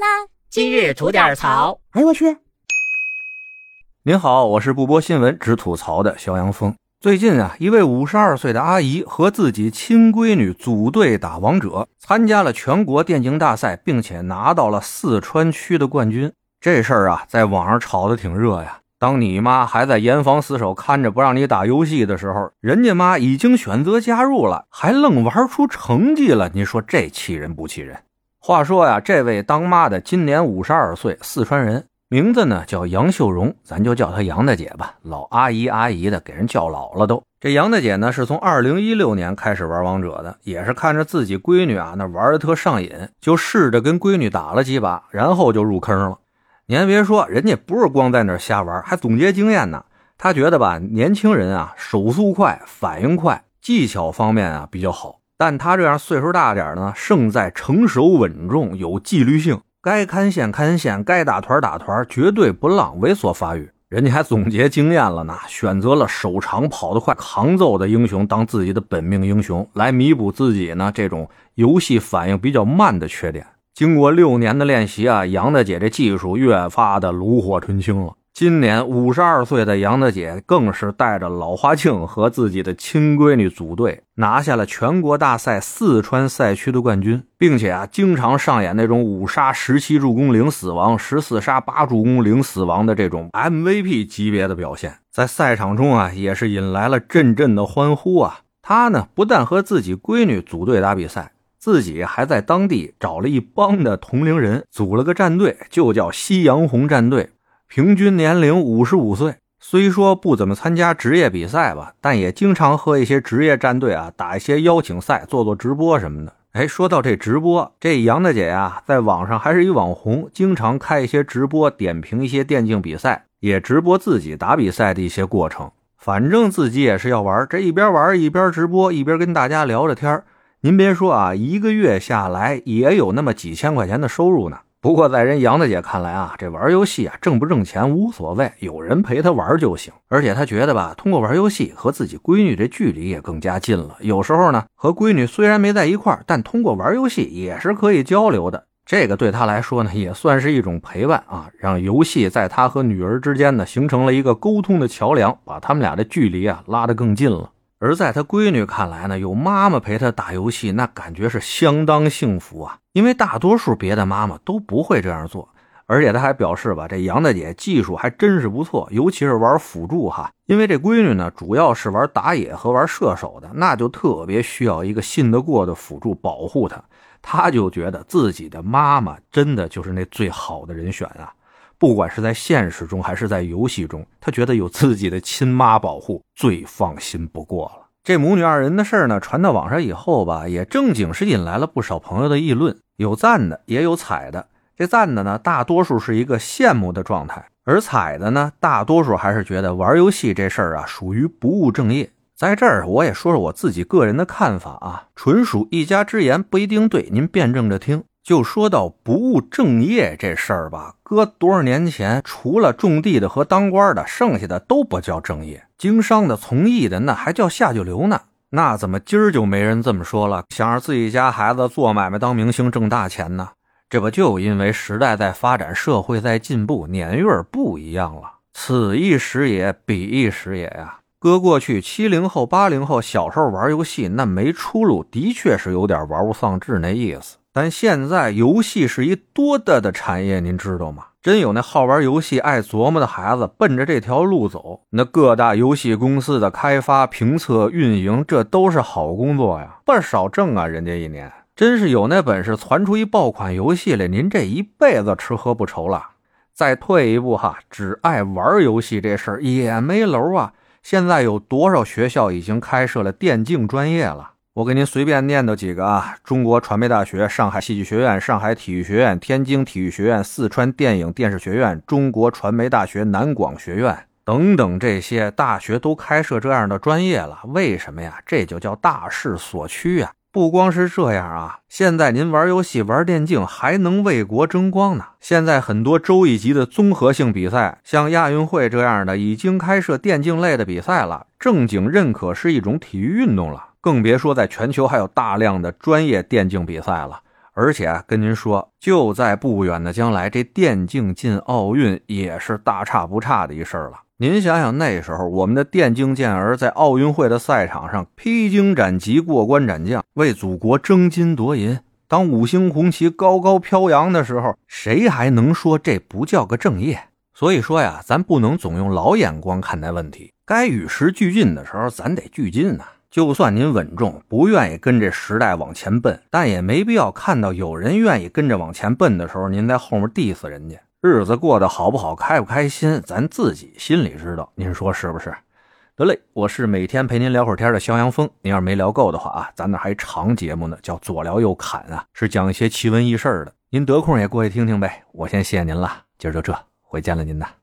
啦！今日吐点槽。哎呦我去！您好，我是不播新闻只吐槽的肖阳峰。最近啊，一位五十二岁的阿姨和自己亲闺女组队打王者，参加了全国电竞大赛，并且拿到了四川区的冠军。这事儿啊，在网上炒得挺热呀。当你妈还在严防死守看着不让你打游戏的时候，人家妈已经选择加入了，还愣玩出成绩了。你说这气人不气人？话说呀，这位当妈的今年五十二岁，四川人。名字呢叫杨秀荣，咱就叫她杨大姐吧。老阿姨阿姨的，给人叫老了都。这杨大姐呢，是从二零一六年开始玩王者的，也是看着自己闺女啊那玩的特上瘾，就试着跟闺女打了几把，然后就入坑了。你还别说，人家不是光在那瞎玩，还总结经验呢。他觉得吧，年轻人啊手速快，反应快，技巧方面啊比较好。但他这样岁数大点呢，胜在成熟稳重，有纪律性。该看线看线，该打团打团，绝对不浪猥琐发育。人家还总结经验了呢，选择了手长、跑得快、抗揍的英雄当自己的本命英雄，来弥补自己呢这种游戏反应比较慢的缺点。经过六年的练习啊，杨大姐这技术越发的炉火纯青了。今年五十二岁的杨大姐更是带着老花镜和自己的亲闺女组队，拿下了全国大赛四川赛区的冠军，并且啊，经常上演那种五杀十七助攻零死亡、十四杀八助攻零死亡的这种 MVP 级别的表现，在赛场中啊，也是引来了阵阵的欢呼啊。她呢，不但和自己闺女组队打比赛，自己还在当地找了一帮的同龄人，组了个战队，就叫夕阳红战队。平均年龄五十五岁，虽说不怎么参加职业比赛吧，但也经常和一些职业战队啊打一些邀请赛，做做直播什么的。哎，说到这直播，这杨大姐呀，在网上还是一网红，经常开一些直播，点评一些电竞比赛，也直播自己打比赛的一些过程。反正自己也是要玩，这一边玩一边直播，一边跟大家聊着天您别说啊，一个月下来也有那么几千块钱的收入呢。不过，在人杨大姐看来啊，这玩游戏啊，挣不挣钱无所谓，有人陪她玩就行。而且她觉得吧，通过玩游戏和自己闺女这距离也更加近了。有时候呢，和闺女虽然没在一块儿，但通过玩游戏也是可以交流的。这个对她来说呢，也算是一种陪伴啊，让游戏在她和女儿之间呢，形成了一个沟通的桥梁，把他们俩的距离啊拉得更近了。而在他闺女看来呢，有妈妈陪她打游戏，那感觉是相当幸福啊！因为大多数别的妈妈都不会这样做。而且他还表示吧，这杨大姐技术还真是不错，尤其是玩辅助哈。因为这闺女呢，主要是玩打野和玩射手的，那就特别需要一个信得过的辅助保护她。她就觉得自己的妈妈真的就是那最好的人选啊！不管是在现实中还是在游戏中，他觉得有自己的亲妈保护最放心不过了。这母女二人的事儿呢，传到网上以后吧，也正经是引来了不少朋友的议论，有赞的，也有踩的。这赞的呢，大多数是一个羡慕的状态；而踩的呢，大多数还是觉得玩游戏这事儿啊，属于不务正业。在这儿，我也说说我自己个人的看法啊，纯属一家之言，不一定对，您辩证着听。就说到不务正业这事儿吧，搁多少年前，除了种地的和当官的，剩下的都不叫正业。经商的、从艺的，那还叫下九流呢。那怎么今儿就没人这么说了？想让自己家孩子做买卖、当明星、挣大钱呢？这不就因为时代在发展，社会在进步，年月不一样了。此一时也，彼一时也呀。搁过去，七零后、八零后小时候玩游戏，那没出路，的确是有点玩物丧志那意思。但现在游戏是一多大的产业，您知道吗？真有那好玩游戏、爱琢磨的孩子奔着这条路走，那各大游戏公司的开发、评测、运营，这都是好工作呀，不少挣啊！人家一年真是有那本事，传出一爆款游戏来，您这一辈子吃喝不愁了。再退一步哈，只爱玩游戏这事儿也没楼啊！现在有多少学校已经开设了电竞专业了？我给您随便念叨几个啊：中国传媒大学、上海戏剧学院、上海体育学院、天津体育学院、四川电影电视学院、中国传媒大学南广学院等等，这些大学都开设这样的专业了。为什么呀？这就叫大势所趋呀！不光是这样啊，现在您玩游戏、玩电竞还能为国争光呢。现在很多州一级的综合性比赛，像亚运会这样的，已经开设电竞类的比赛了，正经认可是一种体育运动了。更别说在全球还有大量的专业电竞比赛了，而且啊，跟您说，就在不远的将来，这电竞进奥运也是大差不差的一事儿了。您想想，那时候我们的电竞健儿在奥运会的赛场上披荆斩棘、过关斩将，为祖国争金夺银。当五星红旗高高飘扬的时候，谁还能说这不叫个正业？所以说呀，咱不能总用老眼光看待问题，该与时俱进的时候，咱得俱进呐。就算您稳重，不愿意跟这时代往前奔，但也没必要看到有人愿意跟着往前奔的时候，您在后面 diss 人家。日子过得好不好，开不开心，咱自己心里知道。您说是不是？得嘞，我是每天陪您聊会儿天的肖阳峰。您要是没聊够的话啊，咱那还长节目呢，叫左聊右侃啊，是讲一些奇闻异事的。您得空也过去听听呗。我先谢谢您了，今儿就这，回见了您呐。